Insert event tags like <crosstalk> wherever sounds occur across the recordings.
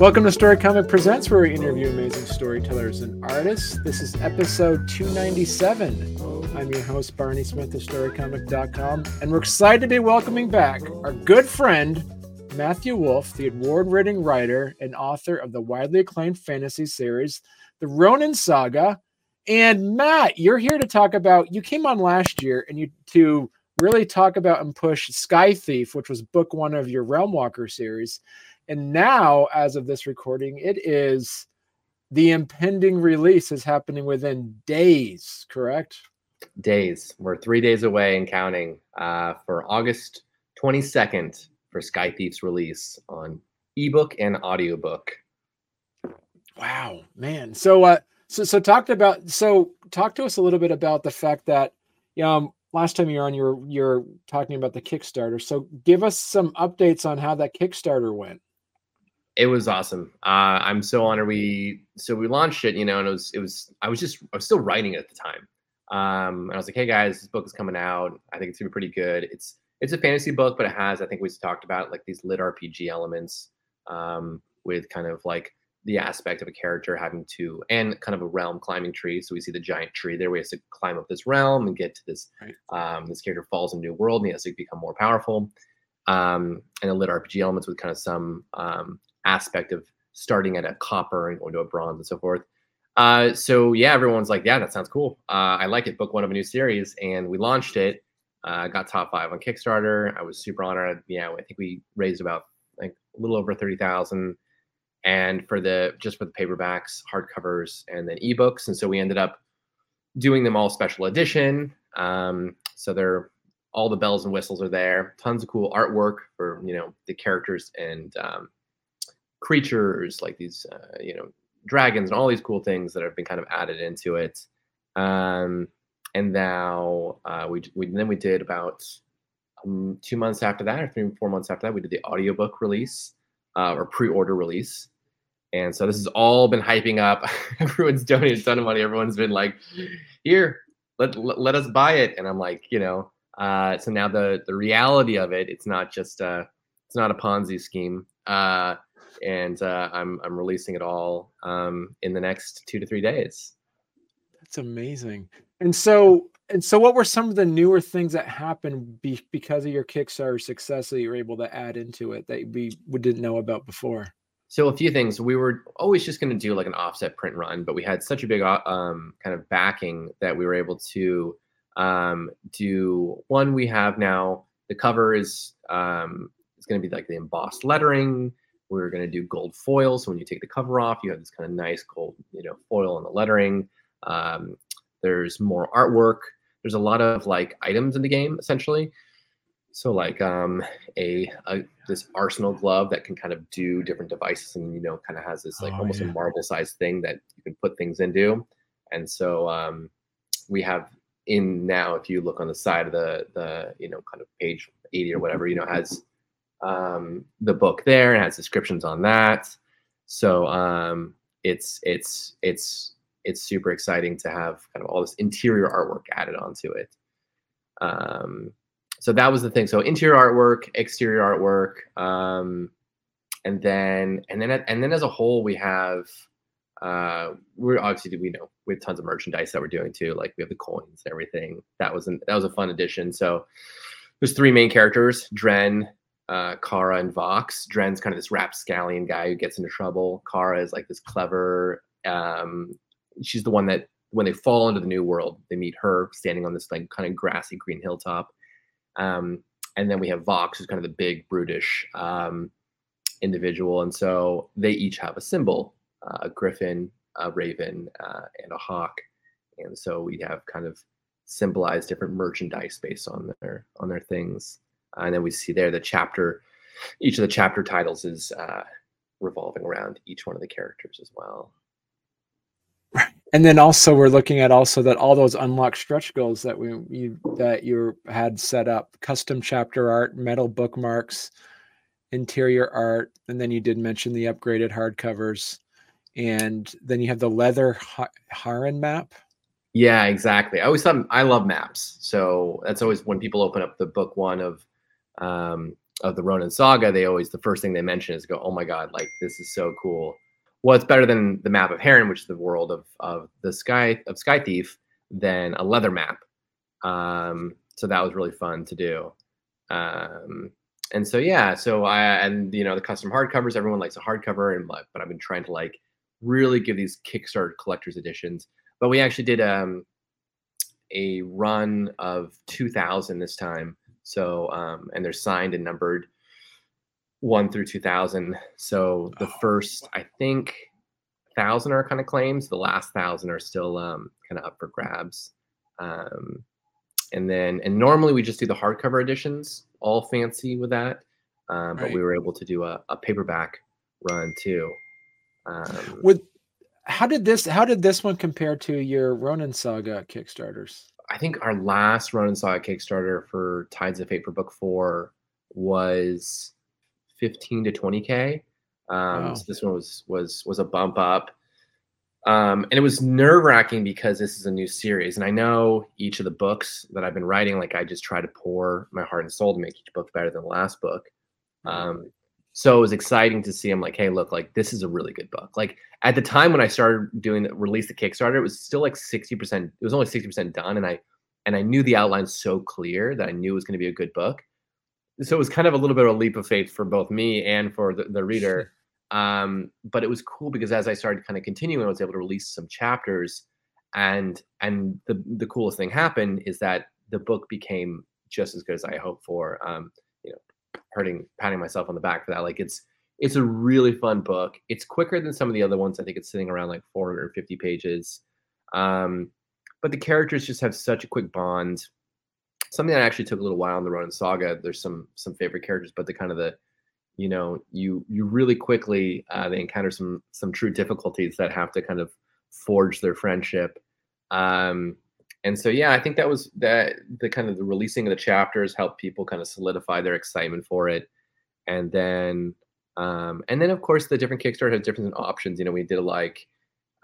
Welcome to Story Comic Presents, where we interview amazing storytellers and artists. This is episode 297. I'm your host, Barney Smith of StoryComic.com, and we're excited to be welcoming back our good friend, Matthew Wolf, the award winning writer and author of the widely acclaimed fantasy series, The Ronin Saga. And Matt, you're here to talk about, you came on last year and you to really talk about and push Sky Thief, which was book one of your Realm Walker series. And now, as of this recording, it is the impending release is happening within days, correct? Days. We're three days away and counting uh, for August 22nd for Sky Thief's release on ebook and audiobook. Wow, man. So, uh, so, so talked about, so talk to us a little bit about the fact that, um, last time you're on, you're, you're talking about the Kickstarter. So give us some updates on how that Kickstarter went it was awesome. Uh, I'm so honored. We so we launched it, you know, and it was it was I was just I was still writing it at the time. Um, and I was like, hey guys, this book is coming out. I think it's gonna be pretty good. It's it's a fantasy book, but it has I think we talked about like these lit RPG elements um, with kind of like the aspect of a character having to and kind of a realm climbing tree. So we see the giant tree there. We have to climb up this realm and get to this. Right. Um, this character falls in a new world and he has to become more powerful. Um, and the lit RPG elements with kind of some um, aspect of starting at a copper and going to a bronze and so forth. Uh, so yeah, everyone's like, yeah, that sounds cool. Uh, I like it. Book one of a new series, and we launched it. Uh, got top five on Kickstarter. I was super honored. Yeah, I think we raised about like a little over thirty thousand, and for the just for the paperbacks, hardcovers, and then ebooks. And so we ended up doing them all special edition. Um, so they're all the bells and whistles are there. Tons of cool artwork for you know the characters and um, creatures like these uh, you know dragons and all these cool things that have been kind of added into it um, and now uh, we, we then we did about um, two months after that or three four months after that we did the audiobook release uh, or pre-order release. And so this has all been hyping up. <laughs> Everyone's donated a ton of money. Everyone's been like here let, let, let us buy it. And i'm like you know uh, so now the the reality of it it's not just uh it's not a ponzi scheme uh and uh, I'm I'm releasing it all um, in the next two to three days. That's amazing. And so and so, what were some of the newer things that happened be, because of your Kickstarter success that you were able to add into it that we, we didn't know about before? So a few things. We were always just going to do like an offset print run, but we had such a big uh, um, kind of backing that we were able to um, do. One, we have now the cover is um, it's going to be like the embossed lettering. We're going to do gold foil. So when you take the cover off, you have this kind of nice gold, you know, foil on the lettering. Um, there's more artwork. There's a lot of like items in the game essentially. So like um, a, a, this arsenal glove that can kind of do different devices and you know kind of has this like oh, almost yeah. a marble sized thing that you can put things into. And so um, we have in now if you look on the side of the the you know kind of page 80 or whatever you know has um, the book there and has descriptions on that. So um, it's it's it's it's super exciting to have kind of all this interior artwork added onto it. Um, so that was the thing. So interior artwork, exterior artwork, um, and then and then and then as a whole, we have uh, we're obviously we know we have tons of merchandise that we're doing too. Like we have the coins, and everything. That was an, that was a fun addition. So there's three main characters: Dren, uh, Kara and Vox. Dren's kind of this rapscallion guy who gets into trouble. Kara is like this clever. Um, she's the one that when they fall into the new world, they meet her standing on this like kind of grassy green hilltop. Um, and then we have Vox, who's kind of the big brutish um, individual, and so they each have a symbol: uh, a griffin, a raven, uh, and a hawk. And so we have kind of symbolized different merchandise based on their on their things and then we see there the chapter, each of the chapter titles is uh, revolving around each one of the characters as well. And then also we're looking at also that all those unlocked stretch goals that we you that you had set up, custom chapter art, metal bookmarks, interior art, and then you did mention the upgraded hardcovers. and then you have the leather Harran map. Yeah, exactly. I always thought I love maps, so that's always when people open up the book one of um, of the Ronin Saga. They always the first thing they mention is go, "Oh my god, like this is so cool." Well, it's better than the map of Harran, which is the world of of the sky of Sky Thief, than a leather map. Um, so that was really fun to do. Um, and so yeah, so I and you know the custom hardcovers. Everyone likes a hardcover, and but I've been trying to like really give these Kickstarter collector's editions. But we actually did um, a run of 2,000 this time. So um, and they're signed and numbered one through 2,000. So the oh, first, I think, thousand are kind of claims. The last thousand are still um, kind of up for grabs. Um, and then and normally we just do the hardcover editions, all fancy with that. Um, but right. we were able to do a, a paperback run too. Um, with how did this how did this one compare to your Ronin Saga Kickstarters? I think our last Ronin Saga Kickstarter for Tides of Fate for Book Four was 15 to 20k. Um, wow. So this one was was was a bump up. Um, and it was nerve wracking because this is a new series, and I know each of the books that I've been writing. Like I just try to pour my heart and soul to make each book better than the last book. Um, so it was exciting to see him like, hey, look, like this is a really good book. Like at the time when I started doing the release the Kickstarter, it was still like 60%, it was only 60% done. And I and I knew the outline so clear that I knew it was going to be a good book. So it was kind of a little bit of a leap of faith for both me and for the, the reader. Um, but it was cool because as I started kind of continuing, I was able to release some chapters. And and the the coolest thing happened is that the book became just as good as I hoped for. Um, you know, hurting patting myself on the back for that. Like it's it's a really fun book. It's quicker than some of the other ones. I think it's sitting around like 450 pages. Um, but the characters just have such a quick bond. Something that actually took a little while in the run Ronin Saga. There's some some favorite characters, but the kind of the you know you you really quickly uh, they encounter some some true difficulties that have to kind of forge their friendship. Um, and so yeah i think that was that the kind of the releasing of the chapters helped people kind of solidify their excitement for it and then um and then of course the different kickstarter has different options you know we did a like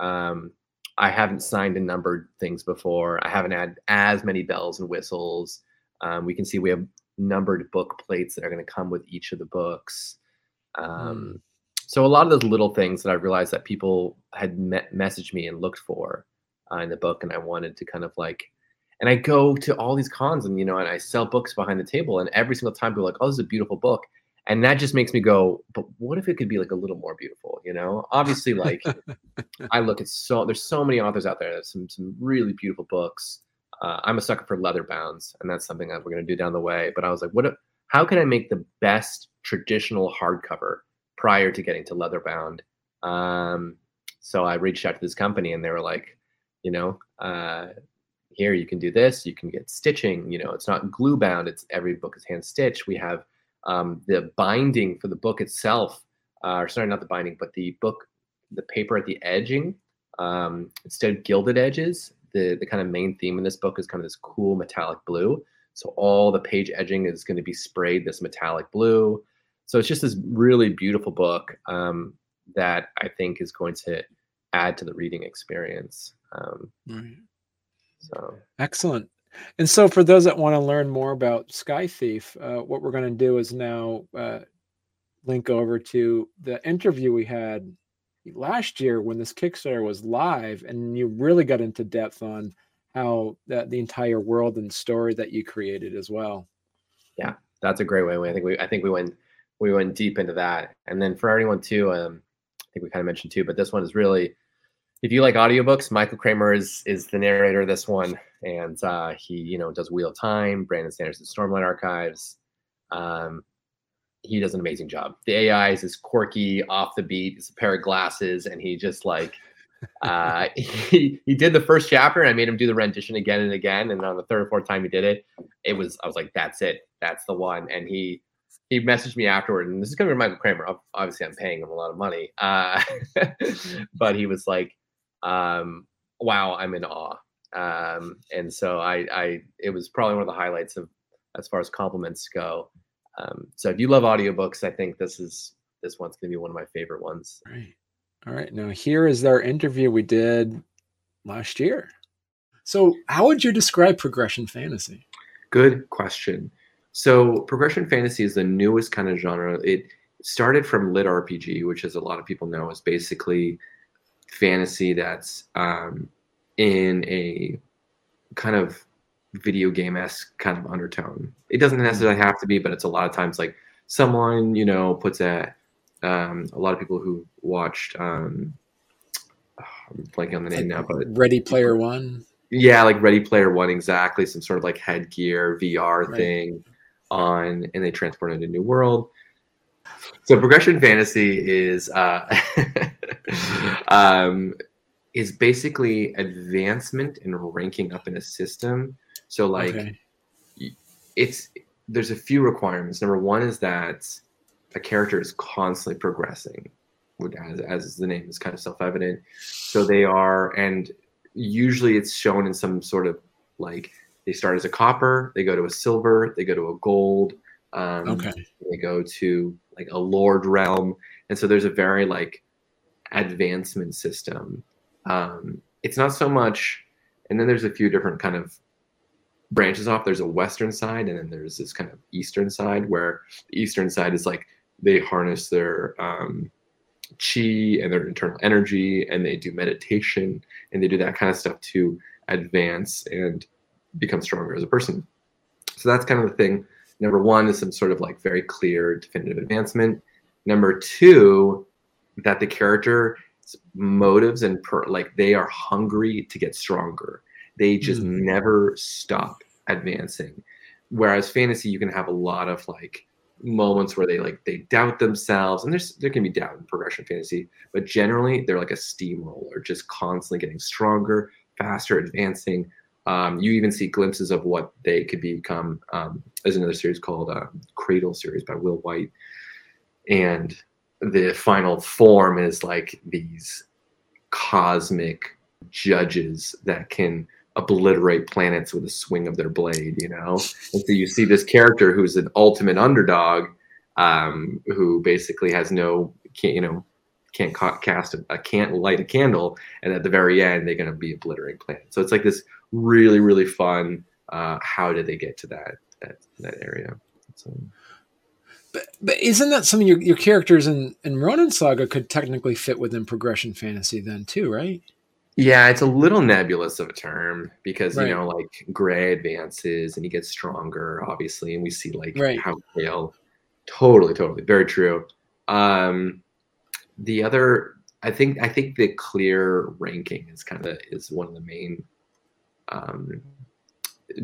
um i haven't signed and numbered things before. I haven't had as many bells and whistles. Um, we can see we have numbered book plates that are going to come with each of the books. Um, mm. so a lot of those little things that i realized that people had met, messaged me and looked for uh, in the book, and I wanted to kind of like, and I go to all these cons, and you know, and I sell books behind the table, and every single time people are like, "Oh, this is a beautiful book," and that just makes me go, "But what if it could be like a little more beautiful?" You know, obviously, like <laughs> I look at so there's so many authors out there. There's some some really beautiful books. Uh, I'm a sucker for leather bounds, and that's something that we're gonna do down the way. But I was like, what? If, how can I make the best traditional hardcover prior to getting to leather bound? Um, so I reached out to this company, and they were like, you know uh, here you can do this you can get stitching you know it's not glue bound it's every book is hand stitched we have um, the binding for the book itself uh, or sorry not the binding but the book the paper at the edging um, instead of gilded edges the the kind of main theme in this book is kind of this cool metallic blue so all the page edging is going to be sprayed this metallic blue so it's just this really beautiful book um, that i think is going to add to the reading experience um, right. So excellent. And so, for those that want to learn more about Sky Thief, uh, what we're going to do is now uh, link over to the interview we had last year when this Kickstarter was live, and you really got into depth on how that the entire world and story that you created as well. Yeah, that's a great way. I think we I think we went we went deep into that, and then for everyone too, um, I think we kind of mentioned too, but this one is really if you like audiobooks, Michael Kramer is is the narrator of this one, and uh, he you know does Wheel of Time, Brandon Sanderson Stormlight Archives. Um, he does an amazing job. The AI is quirky, off the beat. It's a pair of glasses, and he just like <laughs> uh, he he did the first chapter, and I made him do the rendition again and again. And on the third or fourth time he did it, it was I was like, that's it, that's the one. And he he messaged me afterward, and this is coming from Michael Kramer. Obviously, I'm paying him a lot of money, uh, <laughs> but he was like, um, wow, I'm in awe. Um, and so I, I, it was probably one of the highlights of as far as compliments go. Um, so if you love audiobooks, I think this is this one's going to be one of my favorite ones. Right. All right. Now, here is our interview we did last year. So, how would you describe progression fantasy? Good question. So, progression fantasy is the newest kind of genre. It started from lit RPG, which, as a lot of people know, is basically fantasy that's um, in a kind of video game esque kind of undertone. It doesn't necessarily have to be, but it's a lot of times like someone you know puts a um, a lot of people who watched um, I'm blanking on the name like now, but Ready Player One. Yeah, like Ready Player One, exactly. Some sort of like headgear VR right. thing on, and they transport into a new world. So progression fantasy is uh, <laughs> um, is basically advancement and ranking up in a system. So like, okay. it's there's a few requirements. Number one is that a character is constantly progressing, as, as the name is kind of self-evident. So they are, and usually it's shown in some sort of like they start as a copper, they go to a silver, they go to a gold, um, okay, they go to like a lord realm, and so there's a very like advancement system. Um, it's not so much, and then there's a few different kind of branches off. There's a western side, and then there's this kind of eastern side where the eastern side is like they harness their um, chi and their internal energy and they do meditation and they do that kind of stuff to advance and become stronger as a person so that's kind of the thing number one is some sort of like very clear definitive advancement. Number two that the character motives and per, like they are hungry to get stronger. They just mm. never stop advancing. Whereas fantasy you can have a lot of like moments where they like they doubt themselves and there's there can be doubt in progression fantasy but generally they're like a steamroller just constantly getting stronger faster advancing um, you even see glimpses of what they could become um, there's another series called uh, cradle series by will wight and the final form is like these cosmic judges that can obliterate planets with a swing of their blade, you know? And so you see this character who's an ultimate underdog, um, who basically has no, can't, you know, can't ca- cast a, a, can't light a candle, and at the very end they're going to be obliterating planets. So it's like this really, really fun. Uh, how did they get to that that, that area? So. But, but isn't that something your, your characters in, in Ronin Saga could technically fit within progression fantasy then too, right? Yeah, it's a little nebulous of a term because right. you know, like Gray advances and he gets stronger, obviously, and we see like right. how Kale. Totally, totally, very true. Um, the other, I think, I think the clear ranking is kind of is one of the main um,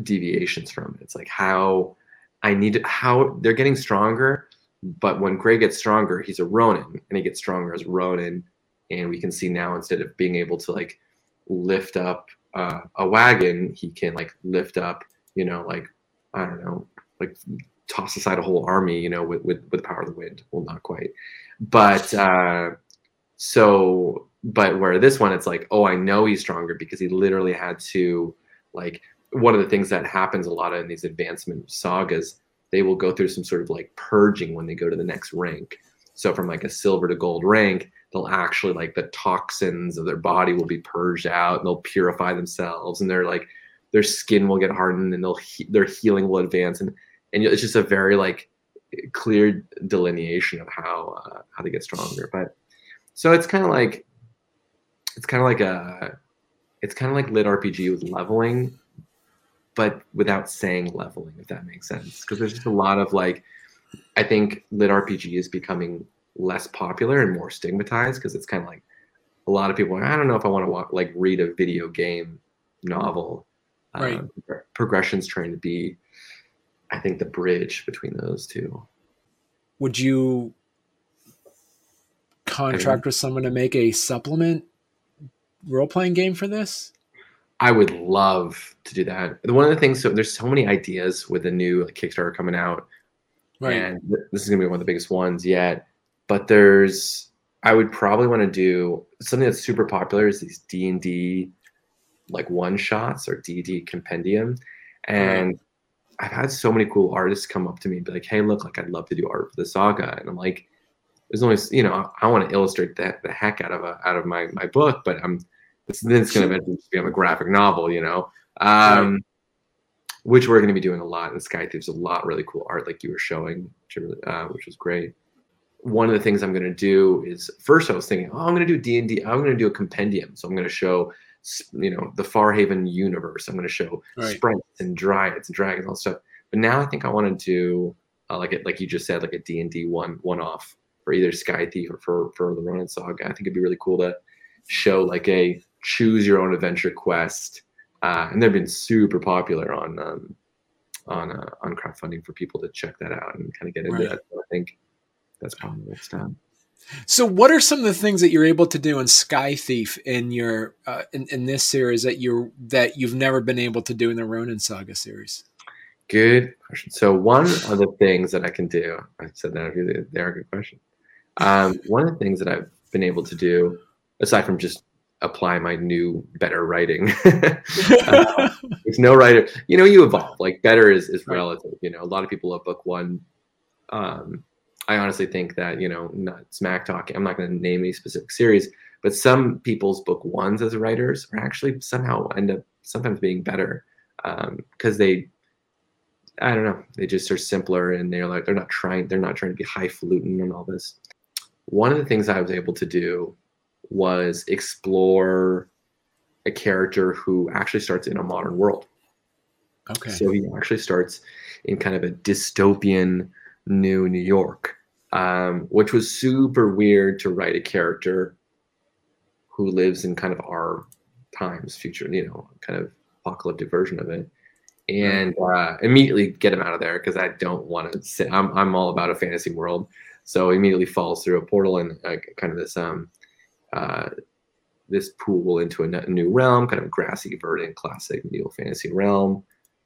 deviations from it. It's like how I need how they're getting stronger, but when Gray gets stronger, he's a Ronin, and he gets stronger as Ronin, and we can see now instead of being able to like lift up uh, a wagon, he can like lift up, you know, like I don't know, like toss aside a whole army, you know, with with, with the power of the wind. Well, not quite, but uh, so, but where this one, it's like, oh, I know he's stronger because he literally had to, like, one of the things that happens a lot in these advancement sagas, they will go through some sort of like purging when they go to the next rank. So from like a silver to gold rank, they'll actually like the toxins of their body will be purged out and they'll purify themselves and they're like their skin will get hardened and they'll he- their healing will advance and and it's just a very like clear delineation of how uh, how they get stronger but so it's kind of like it's kind of like a it's kind of like lit rpg with leveling but without saying leveling if that makes sense because there's just a lot of like i think lit rpg is becoming less popular and more stigmatized because it's kind of like a lot of people are, I don't know if I want to walk, like read a video game novel. Right. Um, progression's trying to be, I think, the bridge between those two. Would you contract with someone to make a supplement role playing game for this? I would love to do that. One of the things, so there's so many ideas with the new like, Kickstarter coming out, right. and this is gonna be one of the biggest ones yet but there's I would probably want to do something that's super popular is these D and D like one shots or D D compendium, and I've had so many cool artists come up to me and be like, "Hey, look, like I'd love to do art for the saga," and I'm like, there's always you know I want to illustrate that the heck out of a out of my my book, but I'm it's, then it's going to eventually become a graphic novel, you know. Um. Which we're going to be doing a lot, and Sky Thief's a lot really cool art, like you were showing, uh, which was great. One of the things I'm going to do is first I was thinking, oh, I'm going to do D and D. I'm going to do a compendium, so I'm going to show, you know, the Farhaven universe. I'm going to show right. sprites and dryads and dragons and all stuff. But now I think I want to do uh, like it, like you just said, like a D and D one one off for either Sky Thief or for for the Ronin Saga. I think it'd be really cool to show like a choose your own adventure quest, uh, and they've been super popular on um, on uh, on crowdfunding for people to check that out and kind of get into right. that. So I think that's probably the next time. So, what are some of the things that you're able to do in Sky Thief in your uh, in, in this series that you that you've never been able to do in the Ronin Saga series? Good question. So, one of the things that I can do, I said that they are a good question. Um, one of the things that I've been able to do, aside from just apply my new better writing. <laughs> uh, it's no writer, you know, you evolve. Like better is is relative. You know, a lot of people love book one. Um, I honestly think that you know, not smack talking. I'm not going to name any specific series, but some people's book ones as writers are actually somehow end up sometimes being better because um, they. I don't know. They just are simpler, and they're like they're not trying. They're not trying to be highfalutin and all this. One of the things I was able to do was explore a character who actually starts in a modern world. Okay. So he actually starts in kind of a dystopian new New York, um, which was super weird to write a character who lives in kind of our times, future, you know, kind of apocalyptic version of it. And uh, immediately get him out of there because I don't want to sit. I'm, I'm all about a fantasy world. So immediately falls through a portal and uh, kind of this um, uh, this pool into a new realm, kind of grassy, verdant, classic medieval fantasy realm.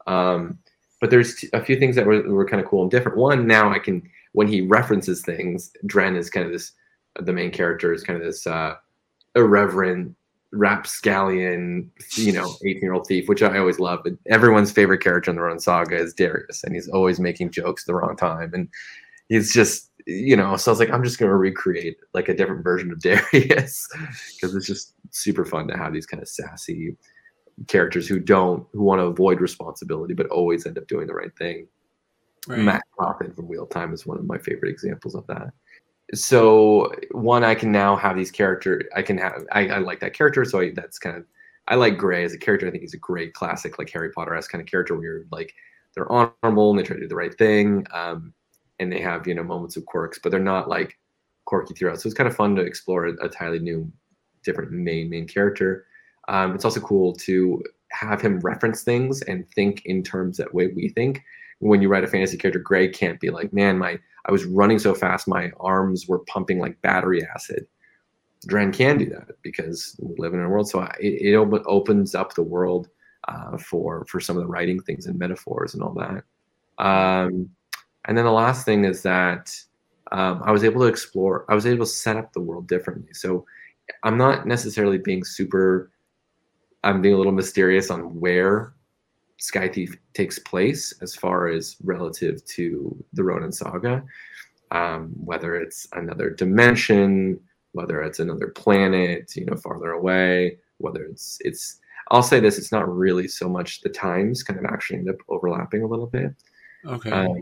Um, but there's a few things that were, were kind of cool and different. One, now I can, when he references things, Dren is kind of this, the main character is kind of this uh, irreverent, rapscallion, you know, 18 year old thief, which I always love. But everyone's favorite character in the Ronin Saga is Darius, and he's always making jokes the wrong time. And he's just you know, so I was like, I'm just gonna recreate like a different version of <laughs> Darius because it's just super fun to have these kind of sassy characters who don't who want to avoid responsibility but always end up doing the right thing. Right. Mat Cauthon from Wheel Time is one of my favorite examples of that. So one, I can now have these character. I can have. I, I like that character, so I, that's kind of. I like Gray as a character. I think he's a great classic, like Harry Potter esque kind of character where you're like they're honorable and they try to do the right thing. Um, and they have you know moments of quirks, but they're not like quirky throughout. So it's kind of fun to explore a, entirely new, different main main character. Um, it's also cool to have him reference things and think in terms that way we think. When you write a fantasy character, Gray can't be like, man, my I was running so fast, my arms were pumping like battery acid. Dren can do that because we live in a world. So I, it, it opens up the world uh, for for some of the writing things and metaphors and all that. Um, and then the last thing is that um, I was able to explore, I was able to set up the world differently. So I'm not necessarily being super, I'm being a little mysterious on where Sky Thief takes place as far as relative to the Ronin saga. Um, whether it's another dimension, whether it's another planet, you know, farther away, whether it's it's I'll say this, it's not really so much the times kind of actually end up overlapping a little bit. Okay. Um,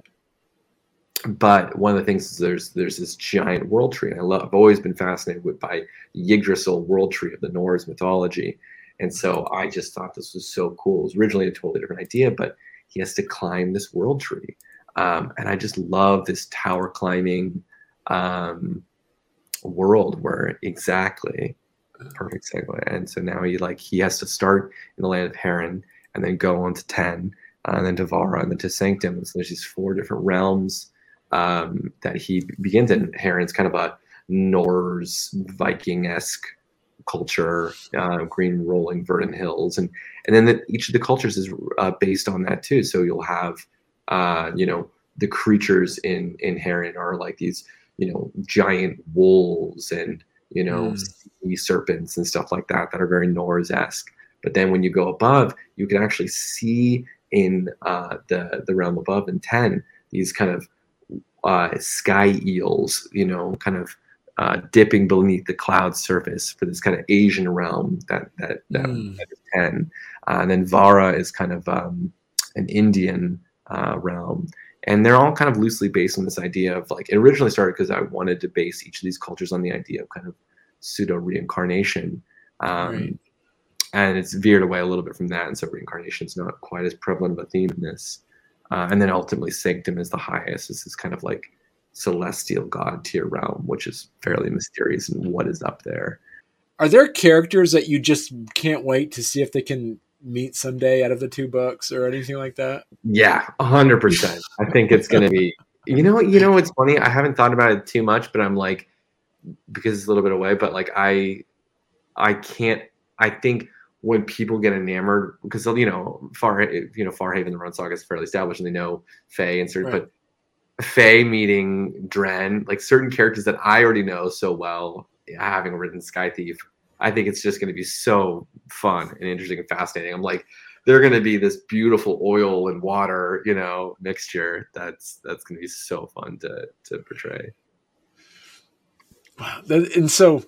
but one of the things is there's there's this giant world tree. And I love, I've always been fascinated with by the Yggdrasil world tree of the Norse mythology, and so I just thought this was so cool. It was originally a totally different idea, but he has to climb this world tree, um, and I just love this tower climbing um, world where exactly perfect segue. And so now he like he has to start in the land of Harran and then go on to Ten, uh, and then to Vara, and then to Sanctum. And so there's these four different realms um, that he begins in Harran's kind of a Norse Viking esque culture, uh, green rolling verdant hills, and and then the, each of the cultures is uh, based on that too. So you'll have, uh, you know, the creatures in in Harran are like these, you know, giant wolves and you know, mm. serpents and stuff like that that are very Norse esque. But then when you go above, you can actually see in uh, the the realm above in ten these kind of uh, sky eels, you know, kind of uh, dipping beneath the cloud surface for this kind of Asian realm that that, that, Mm. that is ten. Uh, and then Vara is kind of um, an Indian uh, realm. And they're all kind of loosely based on this idea of like it originally started because I wanted to base each of these cultures on the idea of kind of pseudo reincarnation. Um, Right. And it's veered away a little bit from that. And so reincarnation is not quite as prevalent of a theme in this. Uh, and then ultimately, sanctum is the highest. This is kind of like celestial god tier realm, which is fairly mysterious and what is up there. Are there characters that you just can't wait to see if they can meet someday out of the two books or anything like that? Yeah, hundred percent. I think it's gonna be. You know, you know, it's funny. I haven't thought about it too much, but I'm like, because it's a little bit away. But like, I, I can't. I think when people get enamored, because you know, far, you know, Farhaven, the Ronin Saga is fairly established, and they know Faye and certain, Right. but Faye meeting Dren, like certain characters that I already know so well, having written Sky Thief, I think it's just going to be so fun and interesting and fascinating. I'm like, they're going to be this beautiful oil and water, you know, mixture. That's that's going to be so fun to to portray. Wow. And so,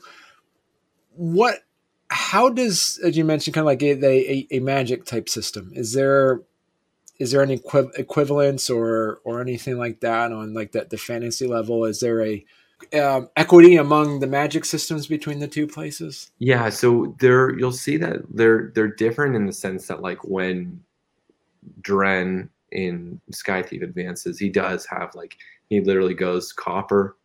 what? How does, as you mentioned, kind of like a, a, a magic type system? Is there is there any equiv- equivalence or or anything like that on like that the fantasy level? Is there a um, equity among the magic systems between the two places? Yeah, so they're you'll see that they're they're different in the sense that like when Dren in Sky Thief advances, he does have like he literally goes copper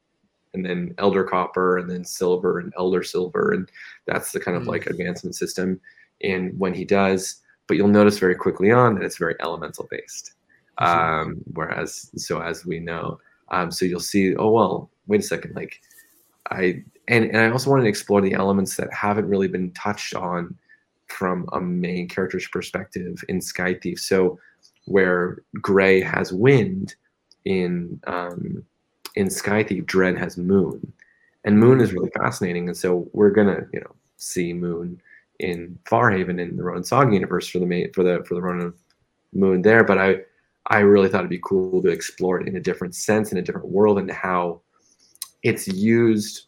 and then elder copper and then silver and elder silver and that's the kind of Mm. like advancement system and when he does but you'll notice very quickly on that it's very elemental based Mhm. um whereas so as we know um so you'll see oh well wait a second like i and, and i also wanted to explore the elements that haven't really been touched on from a main character's perspective in sky thief so where gray has wind in um in sky thief dren has moon. And moon is really fascinating and so we're gonna you know see moon in farhaven in the ronin saga universe for the main for the for the ronin moon there but i i really thought it'd be cool to explore it in a different sense in a different world and how it's used.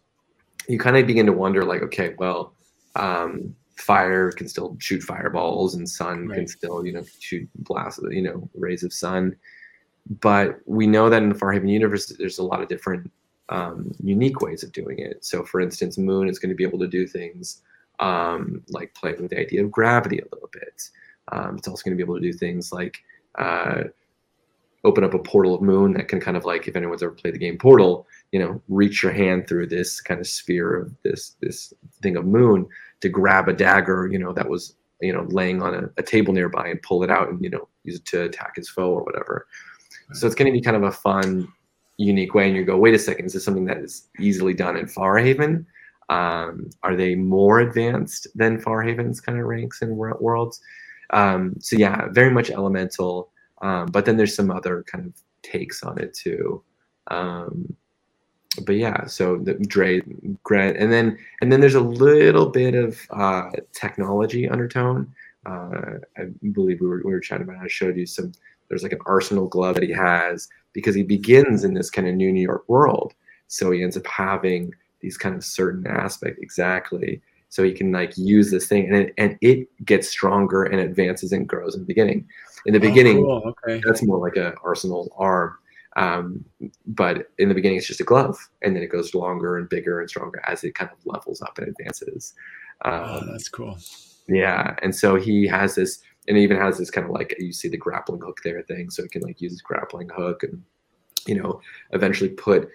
You kind of begin to wonder like okay well um fire can still shoot fireballs and sun can still you know shoot blasts you know rays of sun but we know that in the Far farhaven universe there's a lot of different um, unique ways of doing it. So for instance moon is going to be able to do things um, like play with the idea of gravity a little bit. Um, it's also going to be able to do things like uh, open up a portal of moon that can kind of like if anyone's ever played the game portal you know reach your hand through this kind of sphere of this this thing of moon to grab a dagger you know that was you know laying on a, a table nearby and pull it out and you know use it to attack his foe or whatever so it's going to be kind of a fun unique way and you go wait a second is this something that is easily done in farhaven um, are they more advanced than farhaven's kind of ranks and worlds? Um, so yeah very much elemental um, but then there's some other kind of takes on it too. Um, but yeah so the Dre Grant and then and then there's a little bit of uh, technology undertone. Uh, I believe we were, we were chatting about I showed you some there's like an arsenal glove that he has because he begins in this kind of new New York world so he ends up having these kind of certain aspect exactly so he can like use this thing and it, and it gets stronger and advances and grows in the beginning in the Oh, beginning cool. okay. that's more like an arsenal arm um, but in the beginning it's just a glove and then it goes longer and bigger and stronger as it kind of levels up and advances Oh, um, that's cool. yeah and so he has this and it even has this kind of like you see the grappling hook there thing so it can like use his grappling hook and you know eventually put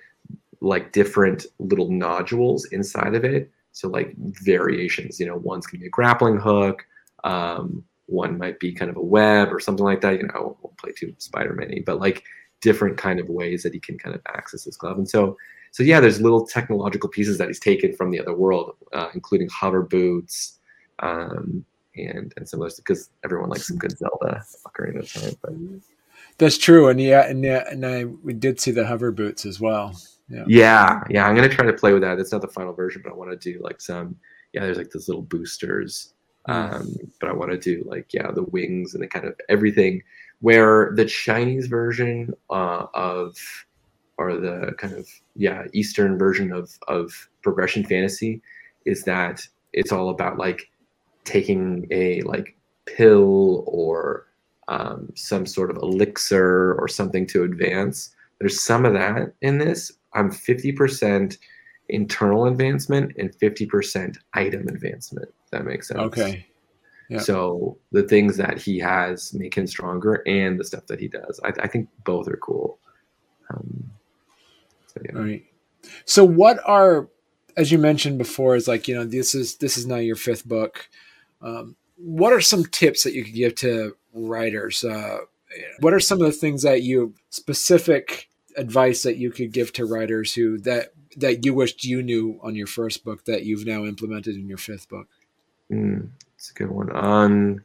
like different little nodules inside of it. So like variations you know one's gonna be a grappling hook um, one might be kind of a web or something like that you know won't play too spider-man but like different kind of ways that he can kind of access his glove. And so so yeah there's little technological pieces that he's taken from the other world uh, including hover boots um, and and some of those because everyone likes some good zelda ocarina of time but That's true, and yeah, and yeah, and I we did see the hover boots as well. Yeah. Yeah, yeah, I'm gonna try to play with that. It's not the final version, but I want to do like some. Yeah, there's like those little boosters, um, but I want to do like yeah, the wings and the kind of everything. Where the Chinese version uh, of or the kind of yeah Eastern version of of progression fantasy is that it's all about like taking a like pill or um, some sort of elixir or something to advance. There's some of that in this. I'm 50% internal advancement and 50% item advancement. If that makes sense. Okay. Yeah. So the things that he has make him stronger, and the stuff that he does. I, I think both are cool. Um, so, yeah. All right. So what are, as you mentioned before, is like you know this is this is now your fifth book. Um, what are some tips that you could give to writers? Uh, what are some of the things that you specific advice that you could give to writers who that that you wished you knew on your first book that you've now implemented in your fifth book? It's a good one. Um,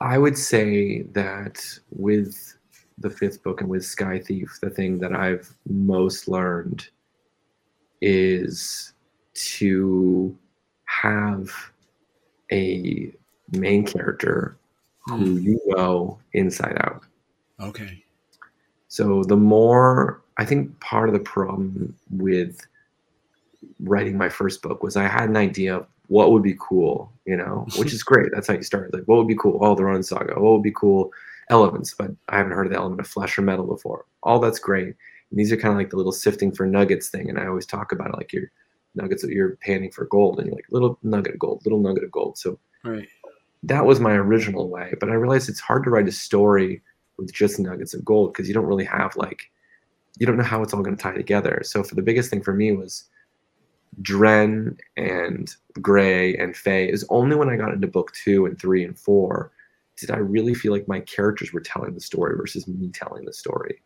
I would say that with the fifth book and with Sky Thief, the thing that I've most learned is to have a main character who hmm. you know inside out. Okay. So the more I think part of the problem with writing my first book was I had an idea of what would be cool, you know, <laughs> which is great. That's how you start. Like, what would be cool? Oh, the Ronin Saga. What would be cool? Elements, but I haven't heard of the element of flesh or metal before. All that's great. And these are kind of like the little sifting for nuggets thing. And I always talk about it like your nuggets that you're panning for gold, and you're like little nugget of gold, little nugget of gold. So right. that was my original way. But I realized it's hard to write a story with just nuggets of gold because you don't really have like you don't know how it's all going to tie together. So for the biggest thing for me was Dren and Gray and Faye is only when I got into book two and three and four did I really feel like my characters were telling the story versus me telling the story.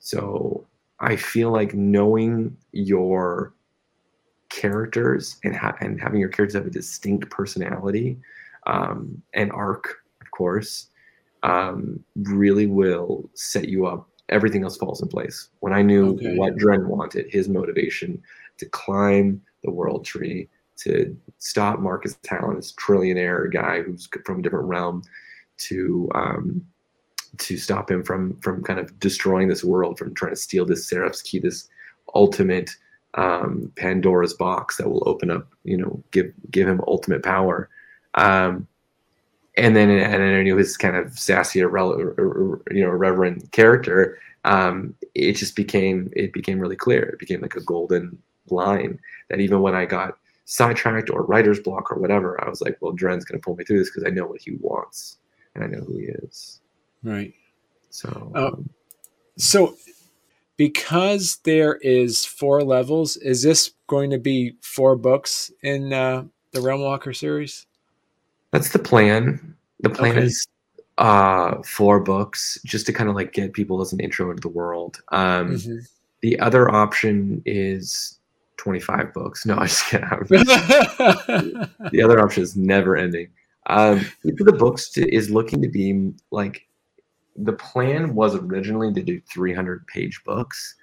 So I feel like knowing your characters and ha- and having your characters have a distinct personality um, and arc, of course, um, really will set you up. Everything else falls in place. When I knew okay. what Dren wanted, his motivation to climb the world tree, to stop Marcus Talon, this trillionaire guy who's from a different realm, to um, to stop him from from kind of destroying this world, from trying to steal this Seraph's key, this ultimate um, Pandora's box that will open up, you know, give give him ultimate power. Um, and then and then I knew his kind of sassy, irrelevant, you know, irreverent character. Um, it just became it became really clear. It became like a golden line that even when I got sidetracked or writer's block or whatever, I was like, well, Dren's going to pull me through this because I know what he wants and I know who he is. Right. So, um, so because there is four levels, is this going to be four books in uh, the Realmwalker series? That's the plan. The plan okay. is uh, four books just to kind of like get people as an intro into the world. Um, mm-hmm. The other option is 25 books. No, <laughs> I just can't. Have <laughs> the other option is never ending. Um, each of the books to, is looking to be like the plan was originally to do 300 page books,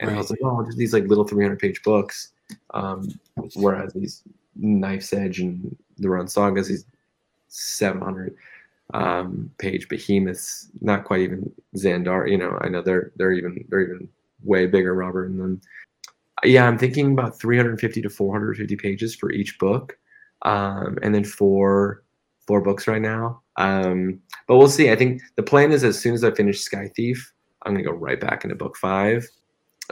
and right. I was like, oh, just these like little 300 page books. Um, whereas these Knife's Edge and the Ronin Sagas, these 700 um, page behemoths, not quite even Xandar. You know, I know they're they're even they're even way bigger, Robert. And then, yeah, I'm thinking about 350 to 450 pages for each book, um, and then four four books right now. Um, but we'll see. I think the plan is as soon as I finish Sky Thief, I'm gonna go right back into book five.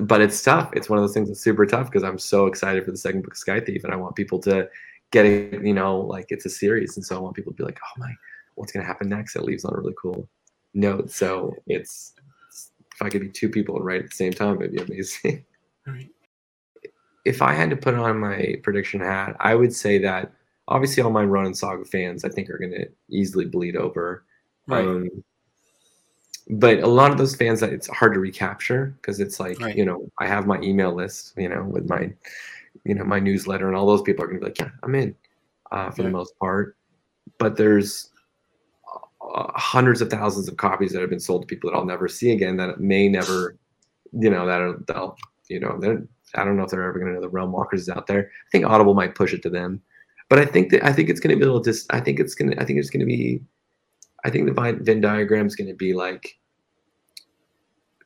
But it's tough. It's one of those things that's super tough because I'm so excited for the second book of Sky Thief, and I want people to get it. You know, like it's a series, and so I want people to be like, "Oh my, what's gonna happen next?" It leaves on a really cool note. So it's, if I could be two people and write at the same time, it'd be amazing. Right. If I had to put on my prediction hat, I would say that obviously all my Ronin Saga fans I think are going to easily bleed over. Right. Um, but a lot of those fans that it's hard to recapture because it's like right. you know I have my email list you know with my you know my newsletter and all those people are going to be like yeah I'm in uh, for yeah. the most part. But there's uh, hundreds of thousands of copies that have been sold to people that I'll never see again that may never you know that are they'll you know they're I don't know if they're ever going to know the realm walkers is out there. I think Audible might push it to them but I think that I think it's going to be a little dis. I think it's going to. I think it's going to be. I think the Venn diagram is going to be like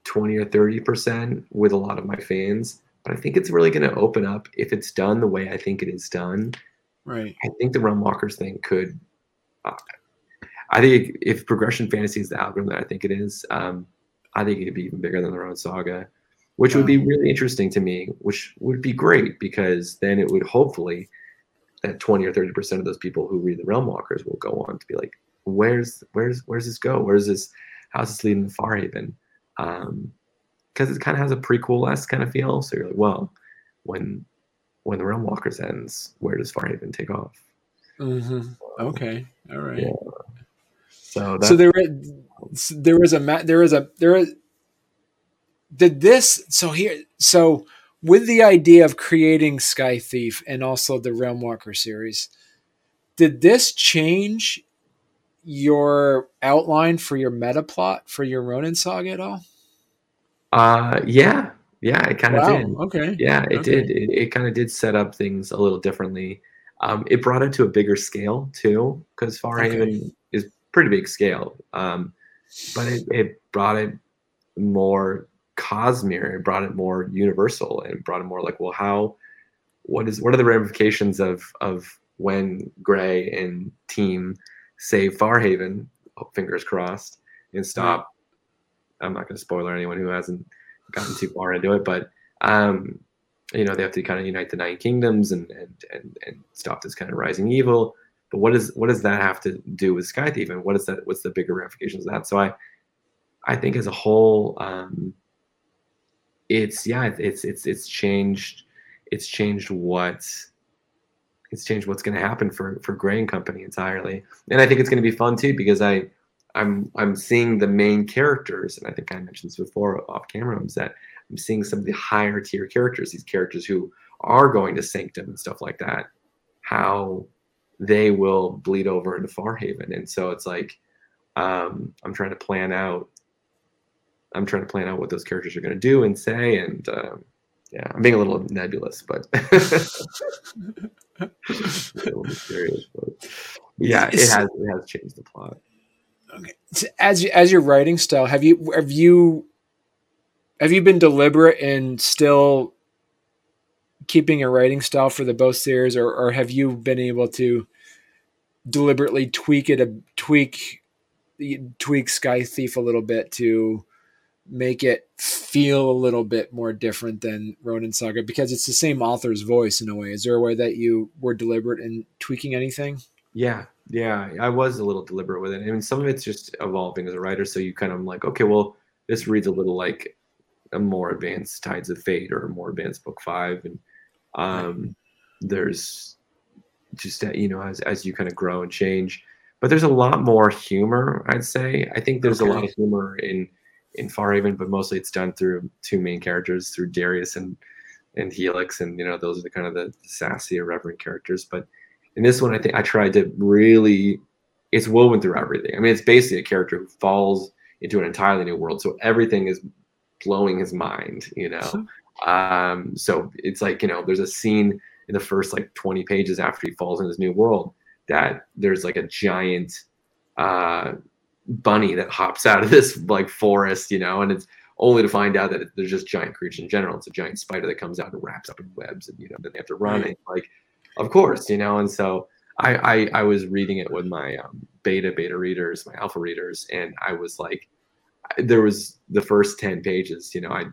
20 or 30% with a lot of my fans. But I think it's really going to open up if it's done the way I think it is done. Right. I think the Realm Walkers thing could. Uh, I think if Progression Fantasy is the algorithm that I think it is, um, I think it could be even bigger than the Ronin Saga, which would be really interesting to me, which would be great because then it would hopefully that 20 or 30 percent of those people who read the Realmwalkers will go on to be like, where's where's where's this go? Where's this? How's this leading to Farhaven? Um, because it kind of has a prequel esque kind of feel. So you're like, well, when when the Realmwalkers ends, where does Farhaven take off? Mm-hmm. Okay, all right. Yeah. So so there there was a there was a there is did this so here so with the idea of creating Sky Thief and also the Realmwalker series, did this change your outline for your meta plot for your Ronin saga at all? Uh, yeah, yeah, it kind of wow. did. Okay. Yeah, it okay. did. It, it kind of did set up things a little differently. Um, it brought it to a bigger scale too, because Farhaven okay. is pretty big scale. Um, but it, it brought it more Cosmere. It brought it more universal and brought it more like, well, how, what is, what are the ramifications of of when Gray and team save Farhaven, fingers crossed, and stop. I'm not going to spoiler anyone who hasn't gotten too far into it, but um, you know they have to kind of unite the nine kingdoms and and and, and stop this kind of rising evil. But what does what does that have to do with Sky Thief, and what is that? What's the bigger ramifications of that? So I, I think as a whole, um, it's yeah, it's it's it's changed. It's changed what it's changed what's going to happen for for Gray and Company entirely. And I think it's going to be fun too because I I'm I'm seeing the main characters, and I think I mentioned this before off camera, is that I'm seeing some of the higher tier characters, these characters who are going to Sanctum and stuff like that, how they will bleed over into Farhaven. And so it's like um, I'm trying to plan out. I'm trying to plan out what those characters are going to do and say, and um, yeah, I'm being a little nebulous, but <laughs> little mysterious. But yeah, it has it has changed the plot. Okay, so as as your writing style, have you have you have you been deliberate in still keeping a writing style for the both series, or or have you been able to deliberately tweak it a tweak tweak Sky Thief a little bit to make it feel a little bit more different than Ronin Saga because it's the same author's voice in a way. Is there a way that you were deliberate in tweaking anything? Yeah, yeah, I was a little deliberate with it. I mean, some of it's just evolving as a writer, so you kind of like, okay, well, this reads a little like a more advanced Tides of Fate or a more advanced Book Five, and um, there's just that, you know as as you kind of grow and change, but there's a lot more humor. I'd say I think there's okay. a lot of humor in in Farhaven, but mostly it's done through two main characters, through Darius and and Helix, and you know those are the kind of the sassy, irreverent characters. But in this one, I think I tried to really, it's woven through everything. I mean, it's basically a character who falls into an entirely new world, so everything is blowing his mind, you know. um, so it's like you know, there's a scene in the first like 20 pages after he falls in his new world that there's like a giant uh bunny that hops out of this like forest, you know, and it's only to find out that it, there's just giant creatures in general. It's a giant spider that comes out and wraps up in webs, and you know, then they have to run it. Like, of course, you know, and so I I, I was reading it with my um, beta beta readers, my alpha readers, and I was like, there was the first ten pages. You know, I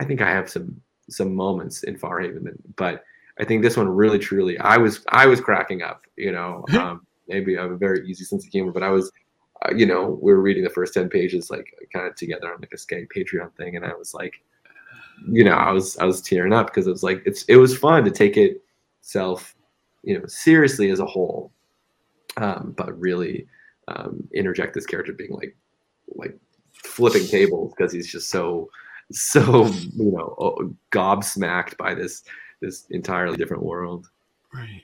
I think I have some some moments in Farhaven, but I think this one really truly, I was I was cracking up. You know, <laughs> um, maybe I have a very easy sense of humor, but I was you know, we were reading the first 10 pages like kind of together on like a Skype Patreon thing. And I was like, you know, I was, I was tearing up because it was like, it's, it was fun to take it self, you know, seriously as a whole. Um, but really um, interject this character being like, like flipping tables because he's just so, so, you know, gobsmacked by this, this entirely different world. Right.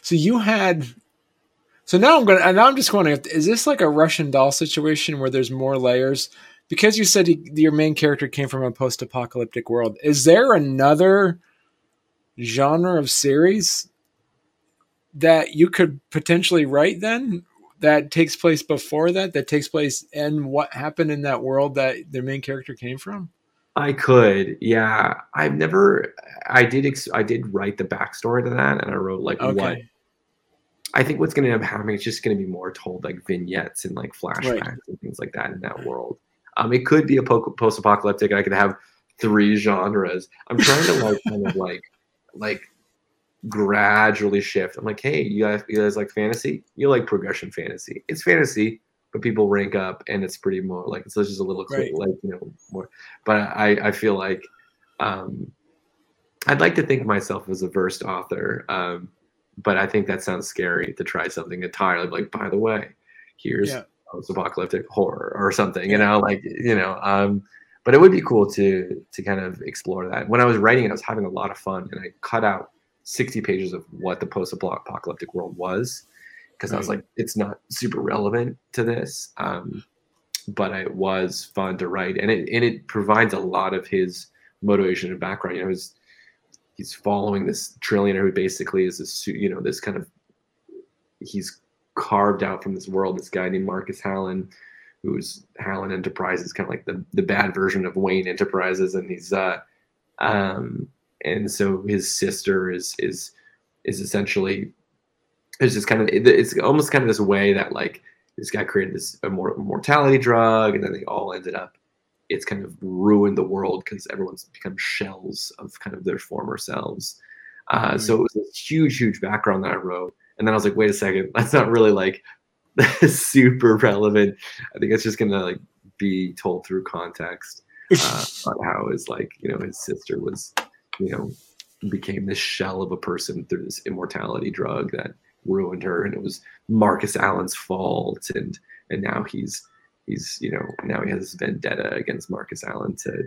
So you had so now I'm gonna. Now I'm just wondering: is this like a Russian doll situation where there's more layers? Because you said he, your main character came from a post-apocalyptic world. Is there another genre of series that you could potentially write then that takes place before that? That takes place in what happened in that world that their main character came from? I could, yeah. I've never. I did. Ex- I did write the backstory to that, and I wrote like Okay. what I think what's going to end up happening is just going to be more told like vignettes and like flashbacks and things like that in that world. Um, it could be a po- post-apocalyptic. And I could have three genres. I'm trying to like kind of like like gradually shift. I'm like, hey, you guys, you guys like fantasy? You like progression fantasy? It's fantasy, but people rank up, and it's pretty more like it's just a little Right. like you know more. But I I feel like um, I'd like to think of myself as a versed author. Um, but I think that sounds scary to try something entirely like, by the way, here's Yeah. post-apocalyptic horror or something, you know, like you know. Um, but it would be cool to to kind of explore that. When I was writing, it, I was having a lot of fun, and I cut out 60 pages of what the post-apocalyptic world was because I was like, it's not super relevant to this. Um, but it was fun to write, and it and it provides a lot of his motivation and background. You know, his he's following this trillionaire who basically is this you know this kind of he's carved out from this world this guy named marcus hallen who's hallen enterprises kind of like the, the bad version of wayne enterprises and he's uh um and so his sister is is is essentially it's just kind of it's almost kind of this way that like this guy created this immor- mortality drug and then they all ended up it's kind of ruined the world because everyone's become shells of kind of their former selves. Uh, So it was this huge, huge background that I wrote, and then I was like, wait a second, <laughs> that's not really like <laughs> super relevant. I think it's just gonna like be told through context <laughs> uh, on how his like you know his sister was you know became this shell of a person through this immortality drug that ruined her, and it was Marcus Allen's fault, and and now he's he's you know now he has this vendetta against Marcus Allen to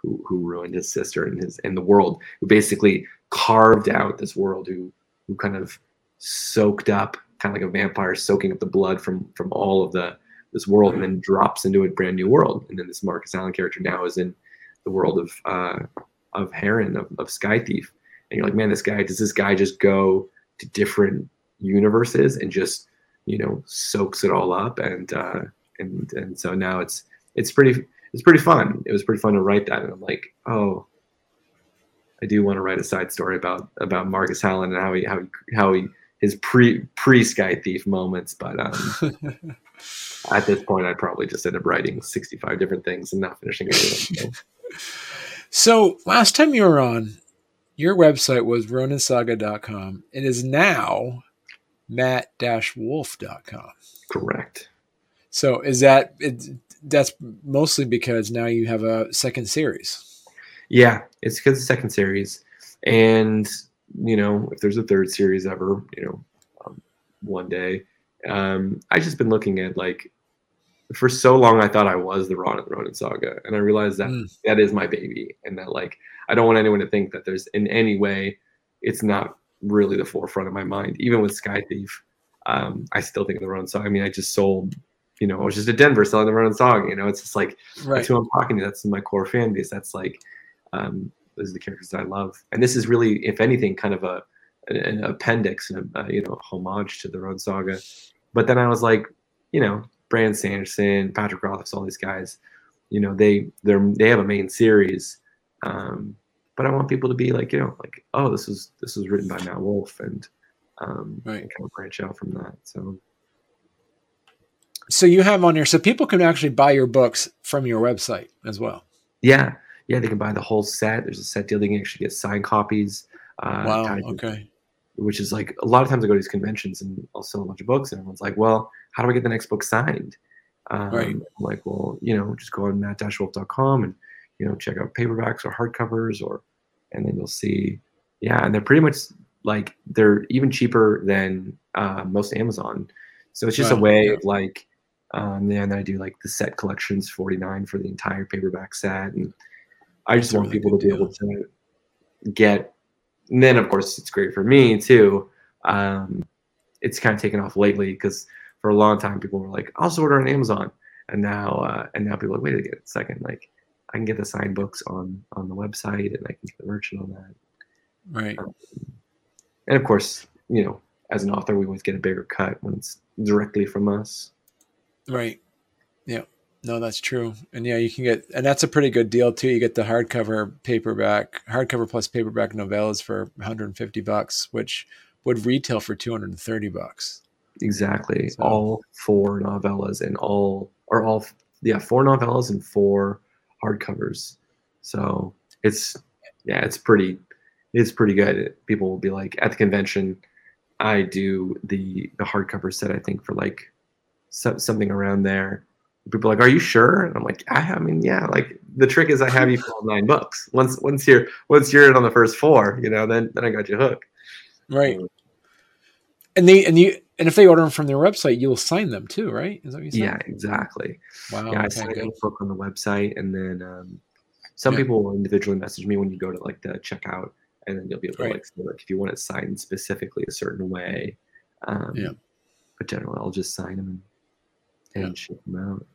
who who ruined his sister and his and the world who basically carved out this world who who kind of soaked up kind of like a vampire soaking up the blood from from all of the this world and then drops into a brand new world. And then this Marcus Allen character now is in the world of uh of Harran of, of Sky Thief. And you're like man this guy does this guy just go to different universes and just you know soaks it all up? And uh and and so now it's it's pretty it's pretty fun. It was pretty fun to write that, and I'm like, oh, I do want to write a side story about about Marcus Hallen and how he how he how he his pre pre Sky Thief moments. But um, <laughs> at this point, I'd probably just end up writing 65 different things and not finishing them. <laughs> So, last time you were on, your website was roninsaga.com. It is now matt-wolf.com. correct. So is that it, that's mostly because now you have a second series. Yeah, it's because the second series, and you know, if there's a third series ever, you know, um, one day, um, I just been looking at like, for so long I thought I was the Ron and the Ronin saga, and I realized that Mm. that is my baby, and that like I don't want anyone to think that there's in any way it's not really the forefront of my mind. Even with Sky Thief, um, I still think of the Ronin saga. I mean, I just sold. You know, I was just at Denver selling the Ronin Saga. You know, it's just like Right. that's who I'm talking to. That's my core fan base. That's like um, those are the characters that I love. And this is really, if anything, kind of a an, appendix and a, a you know homage to the Ronin Saga. But then I was like, you know, Brandon Sanderson, Patrick Rothfuss, all these guys, you know, they they're they have a main series. Um, but I want people to be like, you know, like, oh, this was this was written by Matt Wolf, and um, Right. and kind of branch out from that. So So you have on here, so people can actually buy your books from your website as well. yeah, yeah, they can buy the whole set. There's a set deal. They can actually get signed copies. Uh, wow. to- Okay. which is like a lot of times I go to these conventions and I'll sell a bunch of books, and everyone's like, "Well, how do I get the next book signed?" Um, Right. I'm like, well, you know, just go on matt-wolf.com and you know check out paperbacks or hardcovers, or and then you'll see, yeah, and they're pretty much like they're even cheaper than uh, most Amazon. So it's just a way yeah. of like, um, and then I do like the set collections, forty nine for the entire paperback set, and I just That's want really people to be able to get and then of course it's great for me too. Um, it's kind of taken off lately because for a long time people were like, "I'll just order on Amazon," and now uh, and now people are like, "Wait a second, like I can get the signed books on on the website and I can get the merchant on that." Right. And of course, you know, as an author, we always get a bigger cut when it's directly from us. Right. Yeah. No, that's true. And yeah, you can get, and that's a pretty good deal too. You get the hardcover paperback, hardcover plus paperback novellas for 150 bucks, which would retail for 230 bucks. Exactly. So. All four novellas and all, or all, yeah, four novellas and four hardcovers. So it's, yeah, it's pretty, it's pretty good. People will be like at the convention. I do the the hardcover set. I think for like so, something around there people are like, "Are you sure?" And I'm like, "I, I mean, yeah. Like the trick is, I have you for all nine books. Once once you're once you're in on the first four, you know, then then I got you hooked." Right. And they and you and if they order them from their website, you'll sign them too, right? Is that what you said? Yeah, exactly. Wow. Yeah, I sign the book on the website, and then um, some yeah. people will individually message me when you go to like the checkout, and then you'll be able to like, say, like if you want it signed specifically a certain way. Um, yeah. But generally, I'll just sign them and, yeah. ship them out.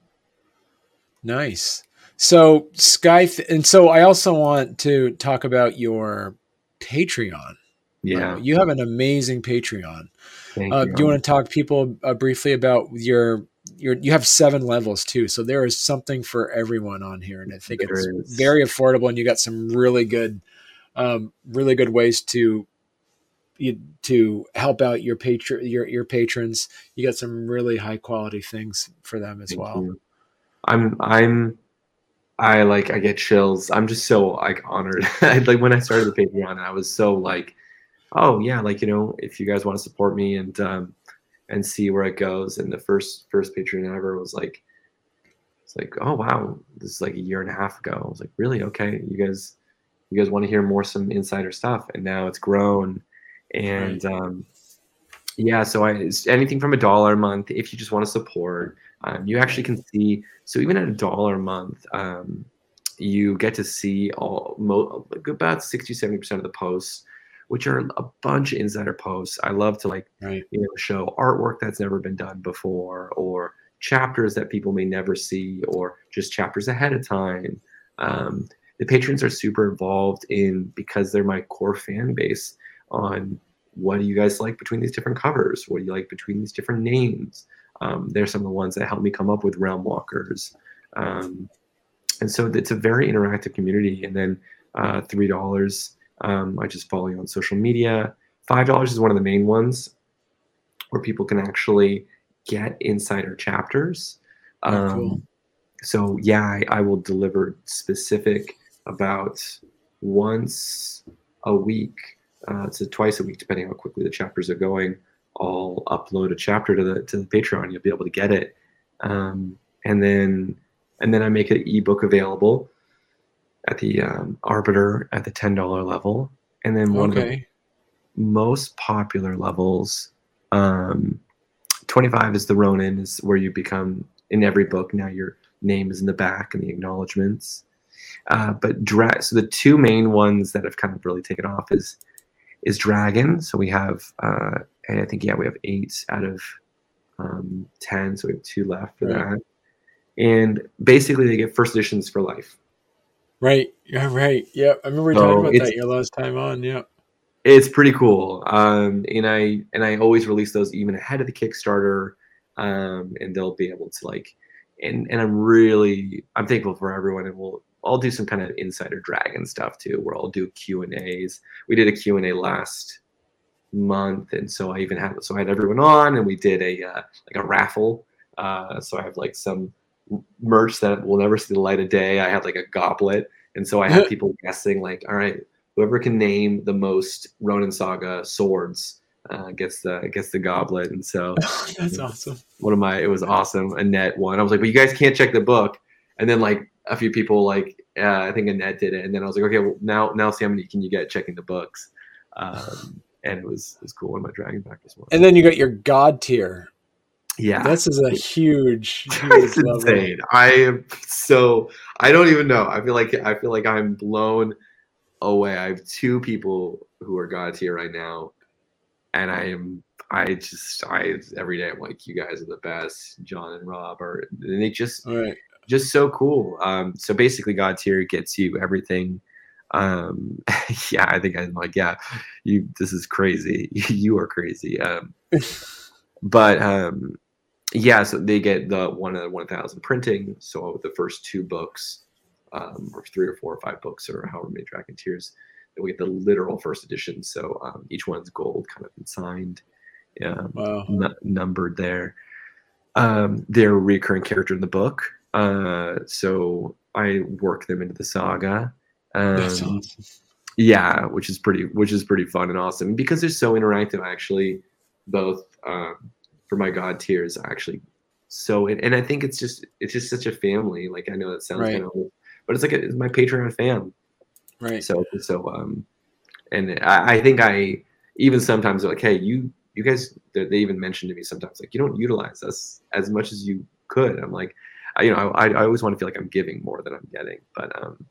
Nice. So Sky, and so I also want to talk about your Patreon. Yeah, uh, you have an amazing Patreon. Uh, do you want to talk people uh, briefly about your your? You have seven levels too, so there is something for everyone on here, and I think there it's is. very affordable. And you got some really good, um, really good ways to you, to help out your patron your your patrons. You got some really high quality things for them as Thank well. You. I'm I'm I like I get chills. I'm just so like honored. <laughs> like when I started the Patreon, I was so like, oh yeah, like you know, if you guys want to support me and um and see where it goes. And the first first Patreon ever was like it's like, oh wow, this is like a year and a half ago. I was like, really? Okay, you guys you guys want to hear more some insider stuff. And now it's grown. And um yeah, so I anything from a dollar a month if you just want to support. Um, you actually can see so even at a dollar a month, um, you get to see all mo- about 60, 70% of the posts, which are a bunch of insider posts. I love to like, right. you know, show artwork that's never been done before or chapters that people may never see or just chapters ahead of time. Um, the patrons are super involved in because they're my core fan base on what do you guys like between these different covers? What do you like between these different names? Um, they're some of the ones that helped me come up with Realmwalkers. Um, and so it's a very interactive community. And then uh, $3, um, I just follow you on social media. $5 is one of the main ones where people can actually get insider chapters. Oh, cool. Um, so, yeah, I, I will deliver specific about once a week uh, to twice a week, depending how quickly the chapters are going. I'll upload a chapter to the to the Patreon. You'll be able to get it, um, and then and then I make an ebook available at the um, Arbiter at the ten dollar level, and then one okay. of the most popular levels, um, twenty five is the Ronin, is where you become in every book. Now your name is in the back and the acknowledgments. Uh, but dra- so the two main ones that have kind of really taken off is is Dragon. So we have uh, and I think yeah, we have eight out of um, ten, so we have two left for right. that. And basically, they get first editions for life. Right. Yeah. Right. Yeah. I remember so talking about that your last time on. Yeah. It's pretty cool. Um, and I and I always release those even ahead of the Kickstarter, um, and they'll be able to like, and and I'm really I'm thankful for everyone, and we'll I'll do some kind of insider dragon stuff too, where I'll do Q and A's. We did a Q and A last month, and so I even had so I had everyone on, and we did a uh, like a raffle. Uh, so I have like some merch that will never see the light of day. I had like a goblet, and so I had <laughs> people guessing like, all right, whoever can name the most Ronin Saga swords uh, gets the gets the goblet. And so <laughs> that's awesome. One of my it was awesome. Annette won. I was like, but you guys can't check the book. And then like a few people like uh, I think Annette did it, and then I was like, okay, well now now see how many can you get checking the books. Um, and it was it was cool when my dragon back as well. And then you got your god tier. Yeah, this is a huge, <laughs> huge insane. I am so I don't even know. I feel like I feel like I'm blown away. I have two people who are god tier right now, and I am I just I every day I'm like you guys are the best. John and Rob are, and they just right. Just so cool. Um, so basically, God tier gets you everything um <laughs> yeah i think i'm like yeah you this is crazy <laughs> you are crazy um <laughs> but um yeah, so they get the one of the one thousand printing. So the first two books, um, or three or four or five books, or however many Dragon Tiers, then we get the literal first edition. So um, each one's gold, kind of signed, yeah, Wow. n- numbered there. Um, they're a recurring character in the book, uh, so I work them into the saga. Um, That's awesome. yeah which is pretty which is pretty fun and awesome because they're so interactive actually both um, for my god tiers actually so and, and i think it's just it's just such a family like i know that sounds Right. kind of but it's like a, it's my patreon fam Right. so so um and I, I think i even sometimes like hey you you guys they they even mentioned to me sometimes like you don't utilize us as much as you could i'm like I, you know I, I always want to feel like i'm giving more than i'm getting but um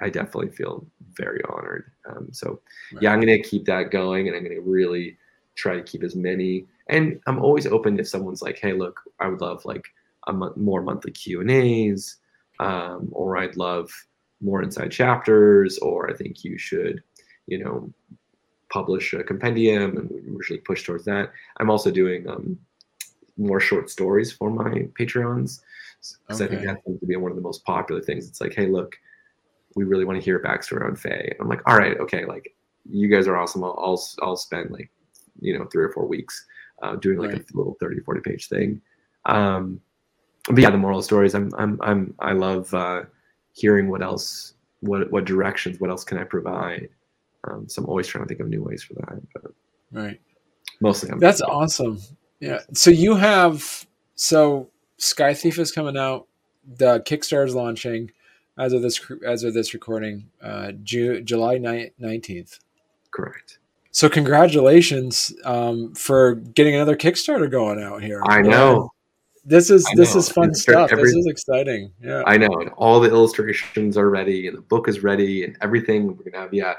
i definitely feel very honored. Um so yeah i'm gonna keep that going and i'm gonna really try to keep as many. And i'm always open if someone's like hey look i would love like a mon- more monthly q and a's um, or i'd love more inside chapters or i think you should you know publish a compendium and we usually push towards that. I'm also doing um, more short stories for my patreons because i think Okay. that seems to be one of the most popular things it's like hey look we really want to hear a backstory on Faye. And I'm like, all right, okay, like you guys are awesome. I'll I'll, I'll spend like, you know, three or four weeks uh, doing like Right. a little 30, 40 page thing. Um, but yeah, the moral stories. I'm I'm I'm I love uh, hearing what else, what what directions, what else can I provide. Um, so I'm always trying to think of new ways for that. But Right. mostly, I'm That's awesome. Yeah. So you have so Sky Thief is coming out. The Kickstarter is launching as of this as of this recording, uh, Ju- July nineteenth. correct. So congratulations um, for getting another Kickstarter going out here. I know. This is I this know. is fun stuff. every- this is exciting. Yeah. I know, and all the illustrations are ready, and the book is ready, and everything. We're gonna have yeah,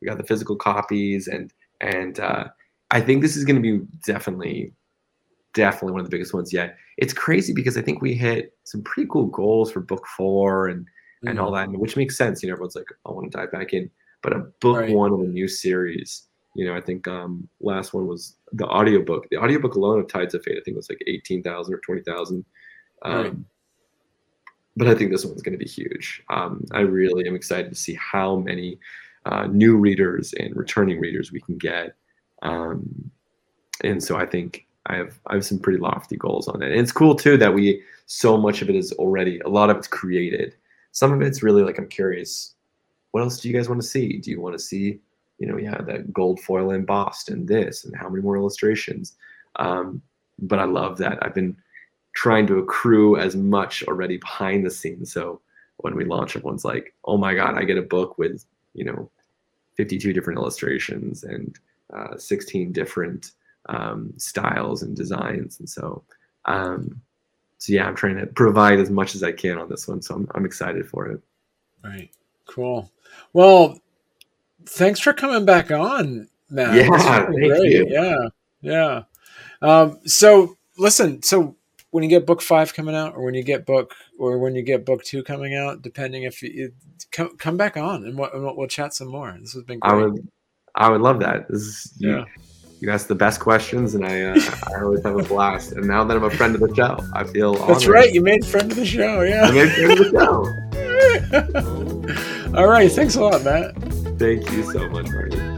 we got the physical copies, and and uh, I think this is gonna be definitely, definitely one of the biggest ones yet. It's crazy because I think we hit some pretty cool goals for book four and and all that, which makes sense. You know, everyone's like, I want to dive back in, but a book Right. one of a new series. You know, I think um last one was the audiobook. The audiobook alone of Tides of Fate, I think was like eighteen thousand or twenty thousand. Um, Right. But I think this one's going to be huge. Um, I really am excited to see how many uh, new readers and returning readers we can get. Um, and so I think I have I have some pretty lofty goals on it. And it's cool too that we so much of it is already a lot of it's created. Some of it's really like I'm curious, what else do you guys want to see? Do you want to see, you know, yeah, that gold foil embossed and this and how many more illustrations? Um, but I love that I've been trying to accrue as much already behind the scenes. So when we launch, everyone's like, "Oh my god, I get a book with you know 52 different illustrations and uh, 16 different um, styles and designs." And so, um, so yeah, I'm trying to provide as much as I can on this one. So I'm, I'm excited for it. Right. Cool. Well, thanks for coming back on, Matt. Yeah, thank you. Yeah. Yeah. Um, so listen, so when you get book five coming out or when you get book or when you get book two coming out, depending if you, you come, come back on and we'll, we'll, chat some more. This has been great. I would, I would love that. This is you, Yeah. You ask the best questions, and I, uh, <laughs> I always have a blast. And now that I'm a friend of the show, I feel That's right. You made friend of the show. yeah. I'm Yeah. friend of the show. <laughs> All right. Thanks a lot, Matt. Thank you so much, Marty.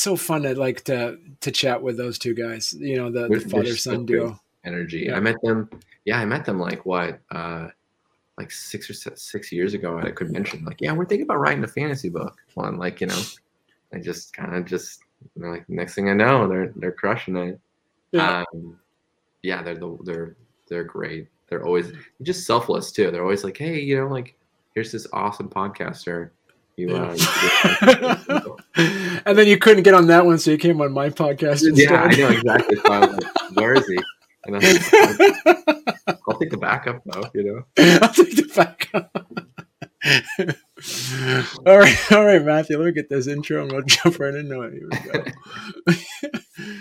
So fun to like to to chat with those two guys. You know the, the father son duo. Energy. Yeah. I met them. Yeah, I met them like what, uh, like six or six years ago at a convention. Like, yeah, we're thinking about writing a fantasy book. One, like, you know, I just kind of just you know, like next thing I know, they're they're crushing it. Yeah. Um, yeah, they're the, they're they're great. They're always they're just selfless too. They're always like, hey, you know, like here's this awesome podcaster. You, uh, Yeah. <laughs> and then you couldn't get on that one, so you came on my podcast instead. yeah, I know exactly. So like, where is he? And I'm like, I'll <laughs> take the backup though, you know. <laughs> I'll take the backup. all right, all right, Matthew. Let me get this intro and we'll jump right into it. Here we go.